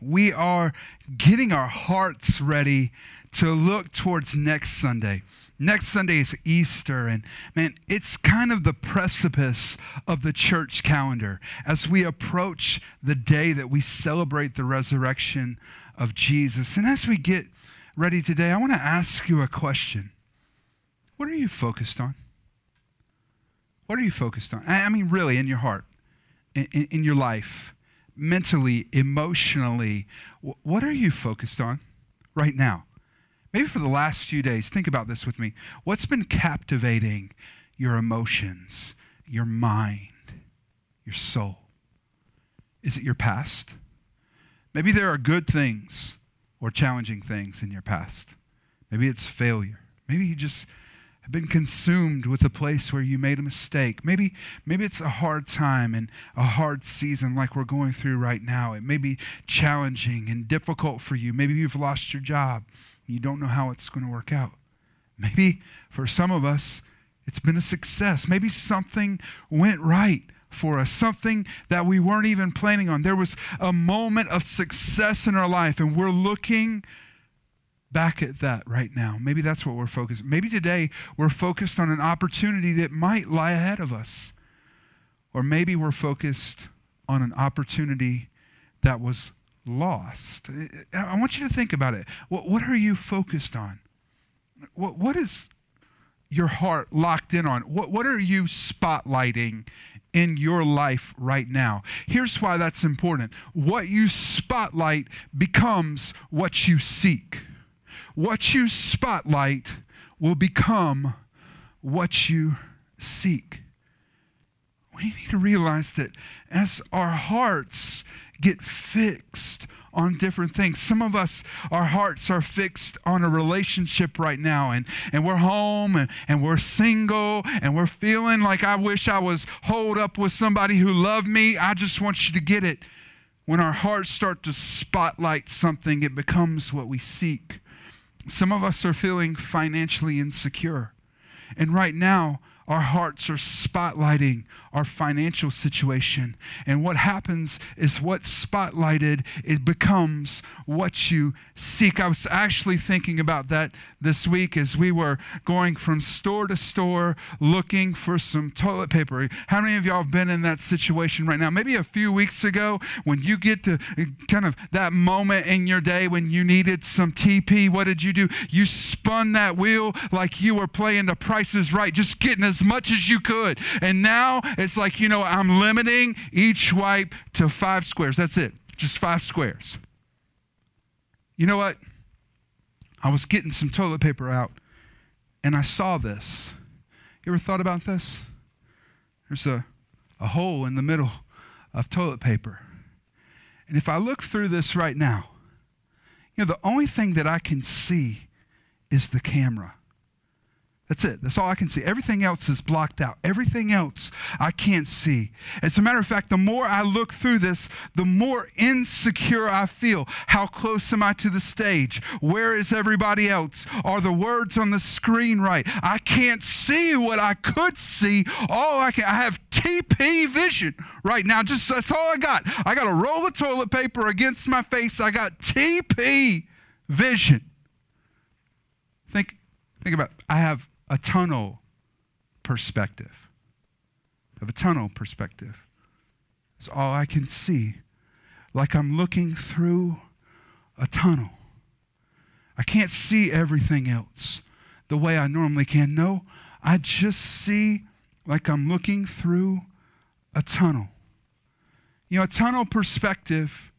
we are getting our hearts ready to look towards next Sunday. Next Sunday is Easter, and man, it's kind of the precipice of the church calendar as we approach the day that we celebrate the resurrection of Jesus. And as we get ready today, I want to ask you a question What are you focused on? What are you focused on? I mean, really, in your heart, in, in, your life, mentally, emotionally, what are you focused on right now? Maybe for the last few days, think about this with me. What's been captivating your emotions, your mind, your soul? Is it your past? Maybe there are good things or challenging things in your past. Maybe it's failure. Maybe you just have been consumed with a place where you made a mistake. Maybe, maybe it's a hard time and a hard season like we're going through right now. It may be challenging and difficult for you. Maybe you've lost your job. You don't know how it's going to work out. Maybe for some of us, it's been a success. Maybe something went right for us, something that we weren't even planning on. There was a moment of success in our life, and we're looking back at that right now. Maybe that's what we're focused. Maybe today we're focused on an opportunity that might lie ahead of us. Or maybe we're focused on an opportunity that was lost. I want you to think about it. What, what are you focused on? What, what is your heart locked in on? What, what are you spotlighting in your life right now? Here's why that's important. What you spotlight becomes what you seek. What you spotlight will become what you seek. We need to realize that as our hearts get fixed on different things. Some of us, our hearts are fixed on a relationship right now, and, and we're home and, and we're single and we're feeling like I wish I was holed up with somebody who loved me. I just want you to get it. When our hearts start to spotlight something, it becomes what we seek. Some of us are feeling financially insecure. And right now, our hearts are spotlighting our financial situation. And what happens is what's spotlighted, it becomes what you seek. I was actually thinking about that this week as we were going from store to store looking for some toilet paper. How many of y'all have been in that situation right now? Maybe a few weeks ago when you get to uh, kind of that moment in your day when you needed some TP, what did you do? You spun that wheel like you were playing the prices right, just getting as much as you could. And now it's like, you know, I'm limiting each wipe to five squares. That's it, just five squares. You know what? I was getting some toilet paper out and I saw this. You ever thought about this? There's a, a hole in the middle of toilet paper. And if I look through this right now, you know, the only thing that I can see is the camera. That's it. That's all I can see. Everything else is blocked out. Everything else I can't see. As a matter of fact, the more I look through this, the more insecure I feel. How close am I to the stage? Where is everybody else? Are the words on the screen right? I can't see what I could see. All I can I have TP vision right now. Just that's all I got. I got a roll of toilet paper against my face. I got TP vision. Think think about it. I have a tunnel perspective. Of a tunnel perspective. It's all I can see. Like I'm looking through a tunnel. I can't see everything else the way I normally can. No, I just see like I'm looking through a tunnel. You know, a tunnel perspective,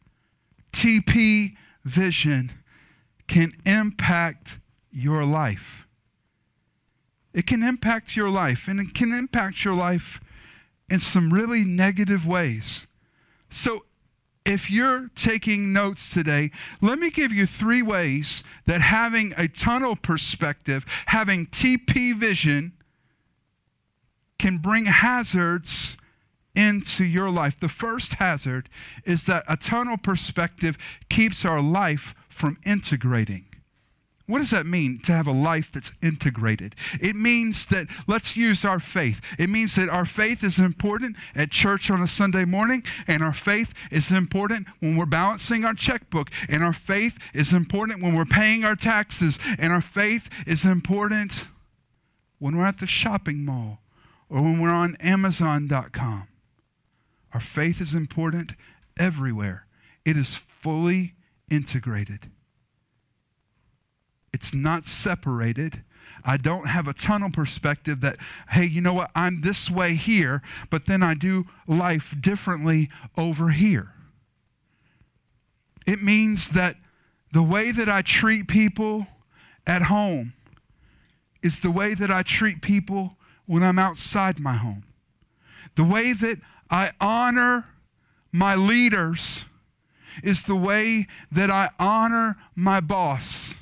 TP vision, can impact your life. It can impact your life, and it can impact your life in some really negative ways. So if you're taking notes today, let me give you three ways that having a tunnel perspective, having TP vision, can bring hazards into your life. The first hazard is that a tunnel perspective keeps our life from integrating. What does that mean to have a life that's integrated? It means that let's use our faith. It means that our faith is important at church on a Sunday morning, and our faith is important when we're balancing our checkbook, and our faith is important when we're paying our taxes, and our faith is important when we're at the shopping mall or when we're on Amazon.com. Our faith is important everywhere, it is fully integrated. It's not separated. I don't have a tunnel perspective that, hey, you know what, I'm this way here, but then I do life differently over here. It means that the way that I treat people at home is the way that I treat people when I'm outside my home. The way that I honor my leaders is the way that I honor my boss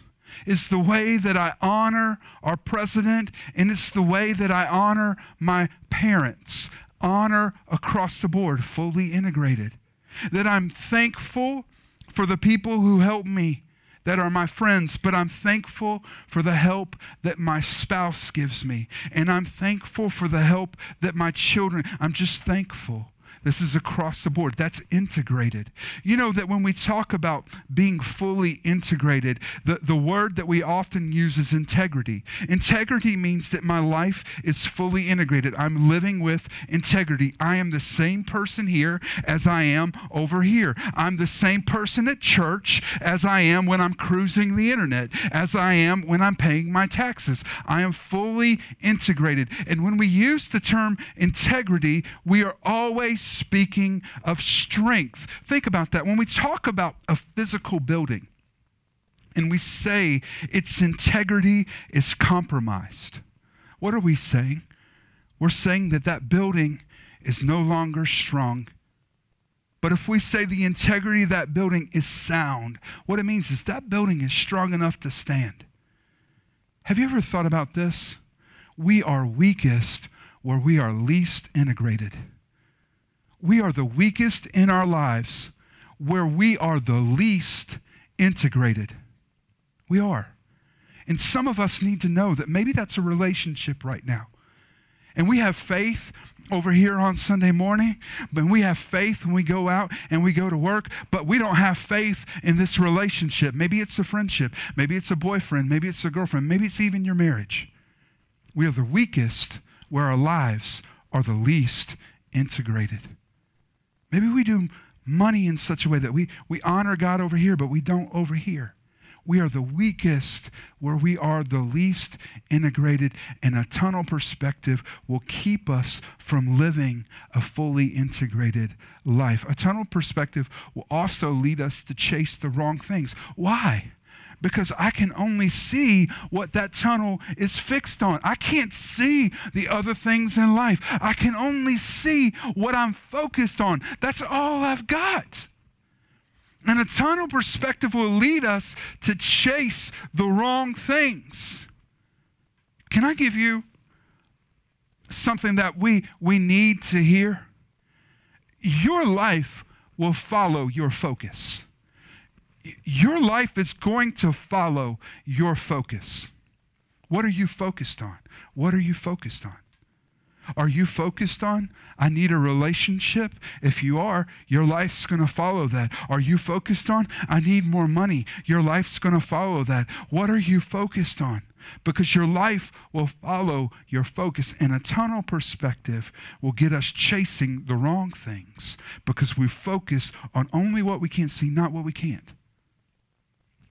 is the way that I honor our president, and it's the way that I honor my parents. Honor across the board, fully integrated. That I'm thankful for the people who help me that are my friends, but I'm thankful for the help that my spouse gives me. And I'm thankful for the help that my children, I'm just thankful. This is across the board. That's integrated. You know that when we talk about being fully integrated, the, the word that we often use is integrity. Integrity means that my life is fully integrated. I'm living with integrity. I am the same person here as I am over here. I'm the same person at church as I am when I'm cruising the internet, as I am when I'm paying my taxes. I am fully integrated. And when we use the term integrity, we are always speaking of strength. Think about that. When we talk about a physical building and we say its integrity is compromised, what are we saying? We're saying that that building is no longer strong. But if we say the integrity of that building is sound, what it means is that building is strong enough to stand. Have you ever thought about this? We are weakest where we are least integrated we are the weakest in our lives where we are the least integrated. We are. And some of us need to know that maybe that's a relationship right now. And we have faith over here on Sunday morning, but we have faith when we go out and we go to work, but we don't have faith in this relationship. Maybe it's a friendship, maybe it's a boyfriend, maybe it's a girlfriend, maybe it's even your marriage. We are the weakest where our lives are the least integrated. Maybe we do money in such a way that we, we honor God over here, but we don't over here. We are the weakest where we are the least integrated, and a tunnel perspective will keep us from living a fully integrated life. A tunnel perspective will also lead us to chase the wrong things. Why? Because I can only see what that tunnel is fixed on. I can't see the other things in life. I can only see what I'm focused on. That's all I've got. And a tunnel perspective will lead us to chase the wrong things. Can I give you something that we, we need to hear? Your life will follow your focus your life is going to follow your focus. What are you focused on? What are you focused on? Are you focused on, I need a relationship? If you are, your life's going to follow that. Are you focused on, I need more money? Your life's going to follow that. What are you focused on? Because your life will follow your focus, and a tunnel perspective will get us chasing the wrong things because we focus on only what we can't see, not what we can't.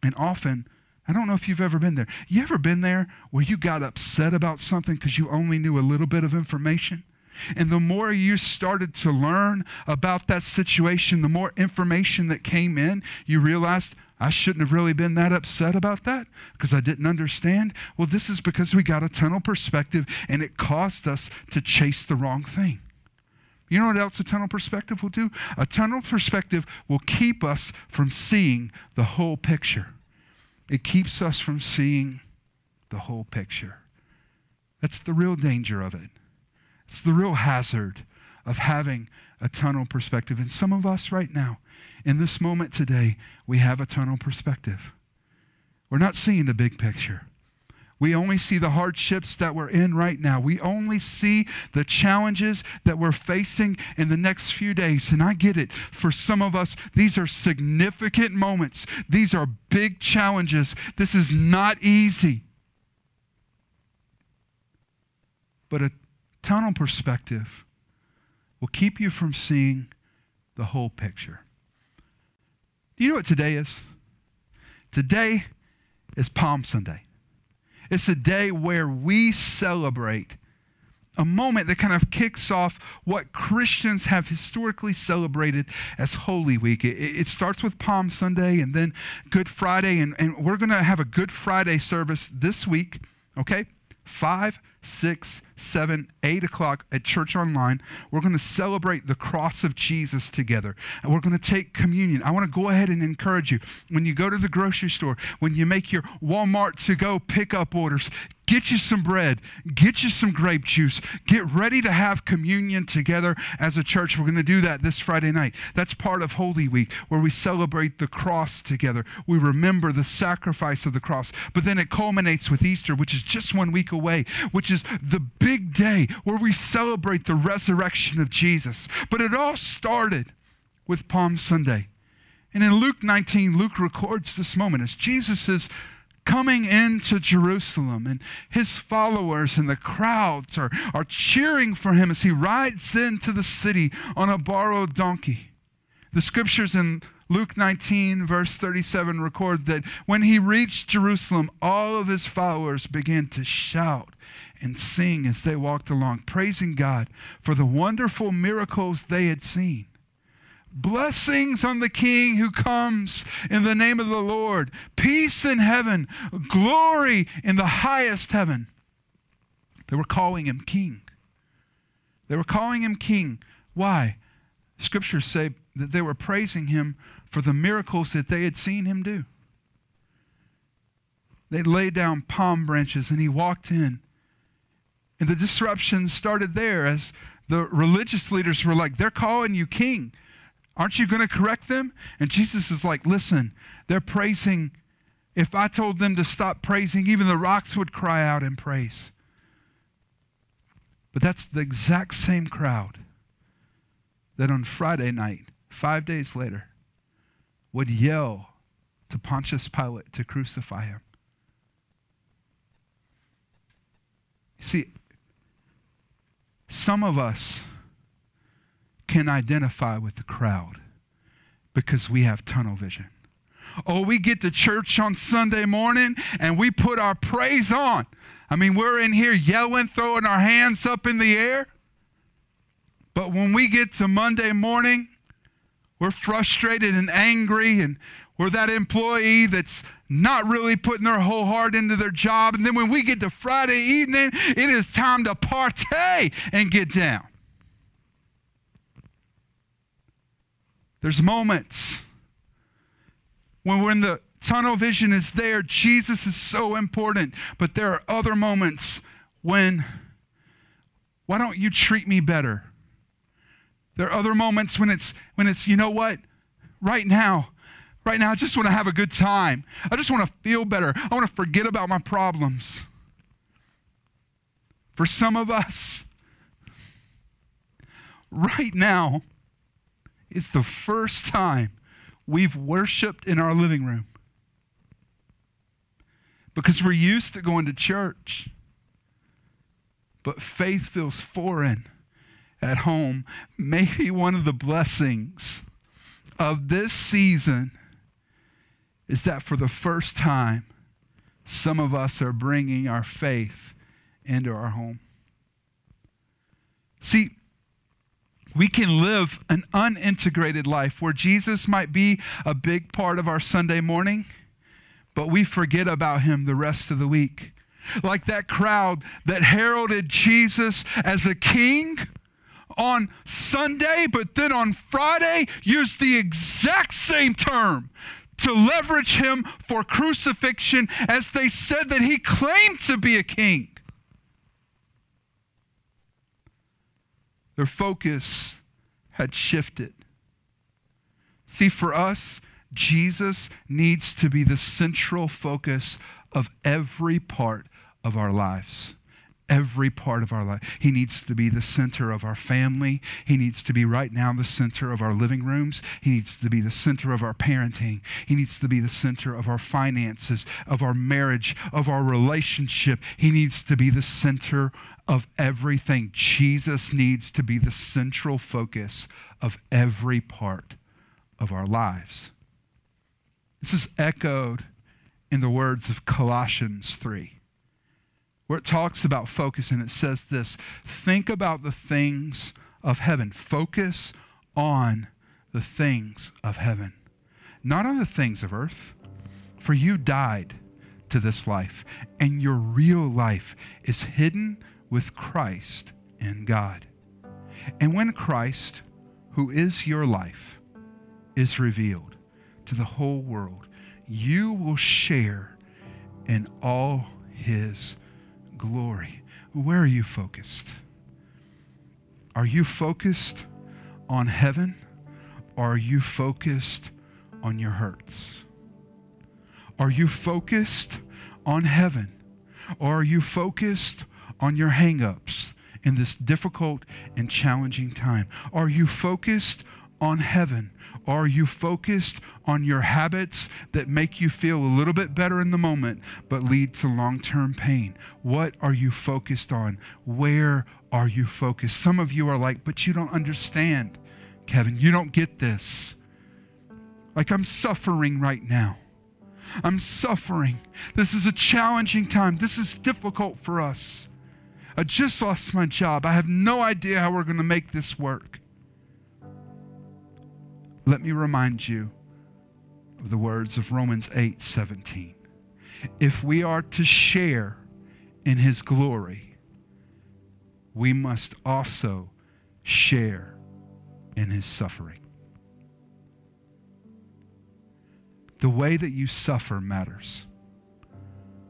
And often, I don't know if you've ever been there. You ever been there where you got upset about something because you only knew a little bit of information? And the more you started to learn about that situation, the more information that came in, you realized, I shouldn't have really been that upset about that because I didn't understand. Well, this is because we got a tunnel perspective and it caused us to chase the wrong thing. You know what else a tunnel perspective will do? A tunnel perspective will keep us from seeing the whole picture. It keeps us from seeing the whole picture. That's the real danger of it. It's the real hazard of having a tunnel perspective. And some of us right now, in this moment today, we have a tunnel perspective. We're not seeing the big picture. We only see the hardships that we're in right now. We only see the challenges that we're facing in the next few days. And I get it. For some of us, these are significant moments. These are big challenges. This is not easy. But a tunnel perspective will keep you from seeing the whole picture. Do you know what today is? Today is Palm Sunday. It's a day where we celebrate a moment that kind of kicks off what Christians have historically celebrated as Holy Week. It, it starts with Palm Sunday and then Good Friday, and, and we're going to have a Good Friday service this week, okay? Five, six, seven, eight o'clock at Church Online. We're going to celebrate the cross of Jesus together. And we're going to take communion. I want to go ahead and encourage you when you go to the grocery store, when you make your Walmart to go pickup orders, get you some bread, get you some grape juice, get ready to have communion together as a church. We're going to do that this Friday night. That's part of Holy Week, where we celebrate the cross together. We remember the sacrifice of the cross. But then it culminates with Easter, which is just one week away, which is the big day where we celebrate the resurrection of Jesus. But it all started with Palm Sunday. And in Luke 19, Luke records this moment as Jesus is coming into Jerusalem, and his followers and the crowds are, are cheering for him as he rides into the city on a borrowed donkey. The scriptures in Luke 19, verse 37, record that when he reached Jerusalem, all of his followers began to shout and sing as they walked along, praising God for the wonderful miracles they had seen. Blessings on the King who comes in the name of the Lord. Peace in heaven. Glory in the highest heaven. They were calling him King. They were calling him King. Why? Scriptures say that they were praising him for the miracles that they had seen him do. They laid down palm branches and he walked in. And the disruption started there as the religious leaders were like, they're calling you king. Aren't you going to correct them? And Jesus is like, Listen, they're praising. If I told them to stop praising, even the rocks would cry out in praise. But that's the exact same crowd that on Friday night, five days later, would yell to Pontius Pilate to crucify him. See, some of us can identify with the crowd because we have tunnel vision. Oh, we get to church on Sunday morning and we put our praise on. I mean, we're in here yelling, throwing our hands up in the air. But when we get to Monday morning, we're frustrated and angry, and we're that employee that's not really putting their whole heart into their job. And then when we get to Friday evening, it is time to partay and get down. There's moments when when the tunnel vision is there, Jesus is so important. But there are other moments when, why don't you treat me better? There are other moments when it's when it's, you know what? Right now, right now, I just want to have a good time. I just want to feel better. I want to forget about my problems. For some of us, right now, it's the first time we've worshiped in our living room. Because we're used to going to church. But faith feels foreign at home. Maybe one of the blessings of this season is that for the first time, some of us are bringing our faith into our home. See, we can live an unintegrated life where Jesus might be a big part of our Sunday morning, but we forget about him the rest of the week. Like that crowd that heralded Jesus as a king on Sunday, but then on Friday used the exact same term to leverage him for crucifixion as they said that he claimed to be a king. Their focus had shifted. See, for us, Jesus needs to be the central focus of every part of our lives every part of our life. He needs to be the center of our family. He needs to be right now the center of our living rooms. He needs to be the center of our parenting. He needs to be the center of our finances, of our marriage, of our relationship. He needs to be the center of everything. Jesus needs to be the central focus of every part of our lives. This is echoed in the words of Colossians 3 where it talks about focus and it says this think about the things of heaven. Focus on the things of heaven, not on the things of earth. For you died to this life, and your real life is hidden with Christ in God. And when Christ, who is your life, is revealed to the whole world, you will share in all his glory. Where are you focused? Are you focused on heaven or are you focused on your hurts? Are you focused on heaven or are you focused on your hangups in this difficult and challenging time? Are you focused on heaven are you focused on your habits that make you feel a little bit better in the moment but lead to long term pain? What are you focused on? Where are you focused? Some of you are like, but you don't understand, Kevin. You don't get this. Like, I'm suffering right now. I'm suffering. This is a challenging time. This is difficult for us. I just lost my job. I have no idea how we're going to make this work let me remind you of the words of Romans 8 17. If we are to share in his glory, we must also share in his suffering. The way that you suffer matters.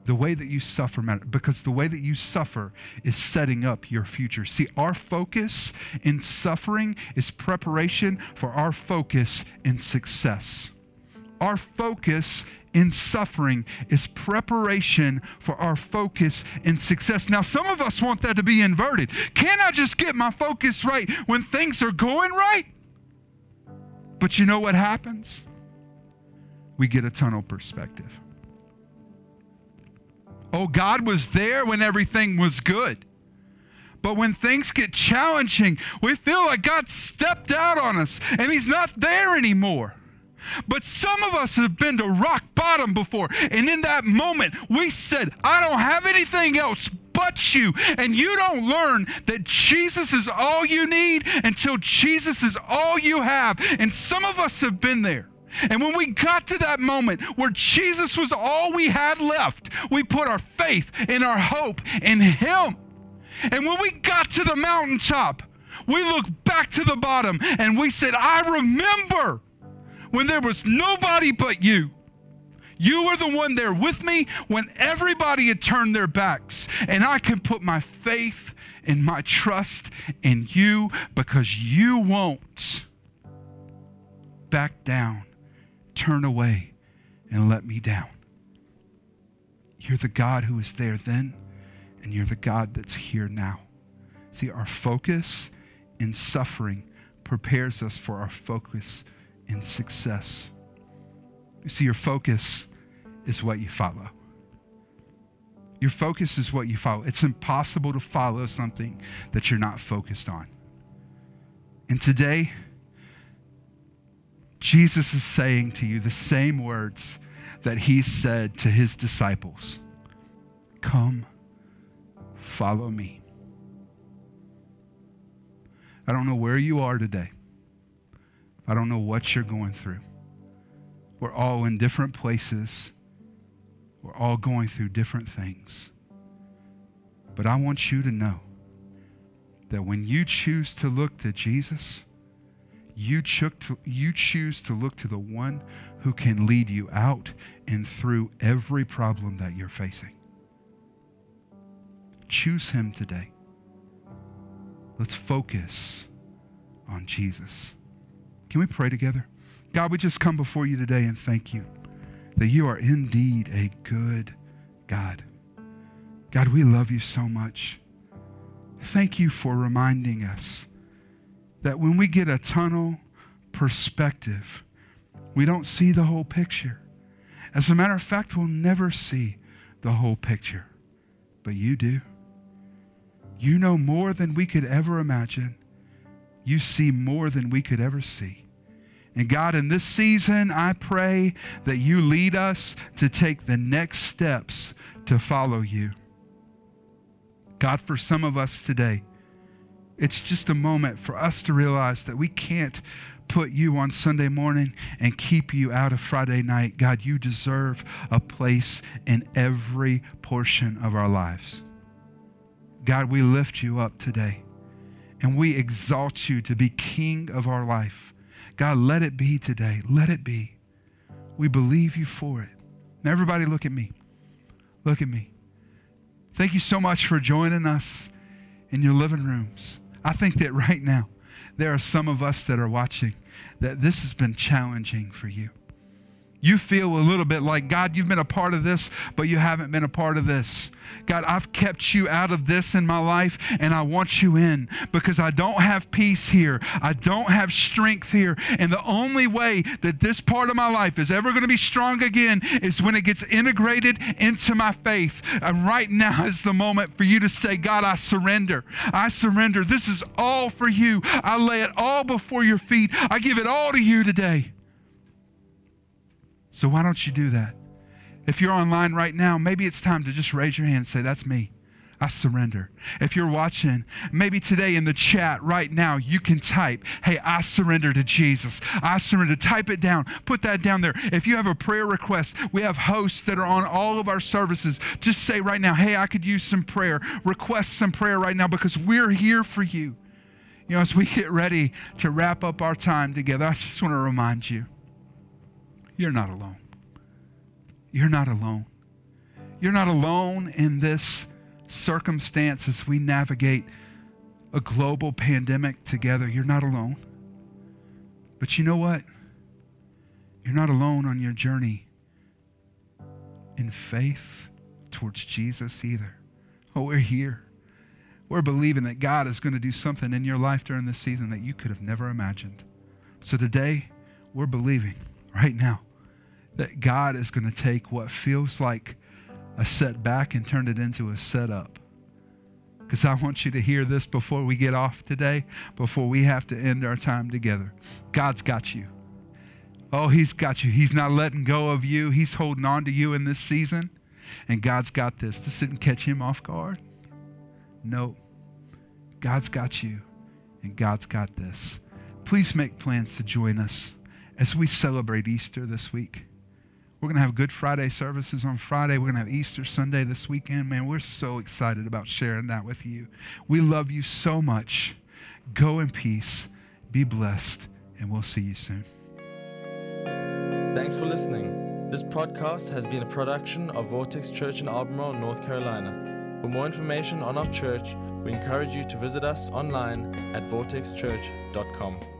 The way that you suffer matters because the way that you suffer is setting up your future. See, our focus in suffering is preparation for our focus in success. Our focus in suffering is preparation for our focus in success. Now, some of us want that to be inverted. Can I just get my focus right when things are going right? But you know what happens? We get a tunnel perspective. Oh, God was there when everything was good. But when things get challenging, we feel like God stepped out on us and He's not there anymore. But some of us have been to rock bottom before. And in that moment, we said, I don't have anything else but you. And you don't learn that Jesus is all you need until Jesus is all you have. And some of us have been there. And when we got to that moment where Jesus was all we had left, we put our faith and our hope in Him. And when we got to the mountaintop, we looked back to the bottom and we said, I remember when there was nobody but you. You were the one there with me when everybody had turned their backs. And I can put my faith and my trust in you because you won't back down turn away and let me down. You're the God who was there then, and you're the God that's here now. See, our focus in suffering prepares us for our focus in success. You see, your focus is what you follow. Your focus is what you follow. It's impossible to follow something that you're not focused on. And today, Jesus is saying to you the same words that he said to his disciples Come, follow me. I don't know where you are today. I don't know what you're going through. We're all in different places. We're all going through different things. But I want you to know that when you choose to look to Jesus, you, to, you choose to look to the one who can lead you out and through every problem that you're facing. Choose him today. Let's focus on Jesus. Can we pray together? God, we just come before you today and thank you that you are indeed a good God. God, we love you so much. Thank you for reminding us that when we get a tunnel perspective, we don't see the whole picture. As a matter of fact, we'll never see the whole picture, but you do. You know more than we could ever imagine. You see more than we could ever see. And God, in this season, I pray that you lead us to take the next steps to follow you. God, for some of us today, it's just a moment for us to realize that we can't put you on Sunday morning and keep you out of Friday night. God, you deserve a place in every portion of our lives. God, we lift you up today and we exalt you to be king of our life. God, let it be today. Let it be. We believe you for it. Now, everybody, look at me. Look at me. Thank you so much for joining us in your living rooms. I think that right now, there are some of us that are watching that this has been challenging for you. You feel a little bit like, God, you've been a part of this, but you haven't been a part of this. God, I've kept you out of this in my life, and I want you in because I don't have peace here. I don't have strength here. And the only way that this part of my life is ever going to be strong again is when it gets integrated into my faith. And right now is the moment for you to say, God, I surrender. I surrender. This is all for you. I lay it all before your feet. I give it all to you today. So why don't you do that? If you're online right now, maybe it's time to just raise your hand and say, That's me. I surrender. If you're watching, maybe today in the chat right now, you can type, Hey, I surrender to Jesus. I surrender. Type it down. Put that down there. If you have a prayer request, we have hosts that are on all of our services. Just say right now, Hey, I could use some prayer. Request some prayer right now because we're here for you. You know, as we get ready to wrap up our time together, I just want to remind you you're not alone. You're not alone. You're not alone in this circumstance as we navigate a global pandemic together. You're not alone. But you know what? You're not alone on your journey in faith towards Jesus either. Oh, we're here. We're believing that God is going to do something in your life during this season that you could have never imagined. So today, we're believing right now that God is going to take what feels like a setback and turn it into a setup. Because I want you to hear this before we get off today, before we have to end our time together. God's got you. Oh, He's got you. He's not letting go of you, He's holding on to you in this season. And God's got this. This didn't catch Him off guard. No. God's got you, and God's got this. Please make plans to join us as we celebrate Easter this week. We're going to have Good Friday services on Friday. We're going to have Easter Sunday this weekend. Man, we're so excited about sharing that with you. We love you so much. Go in peace, be blessed, and we'll see you soon. Thanks for listening. This podcast has been a production of Vortex Church in Albemarle, North Carolina. For more information on our church, we encourage you to visit us online at vortexchurch.com.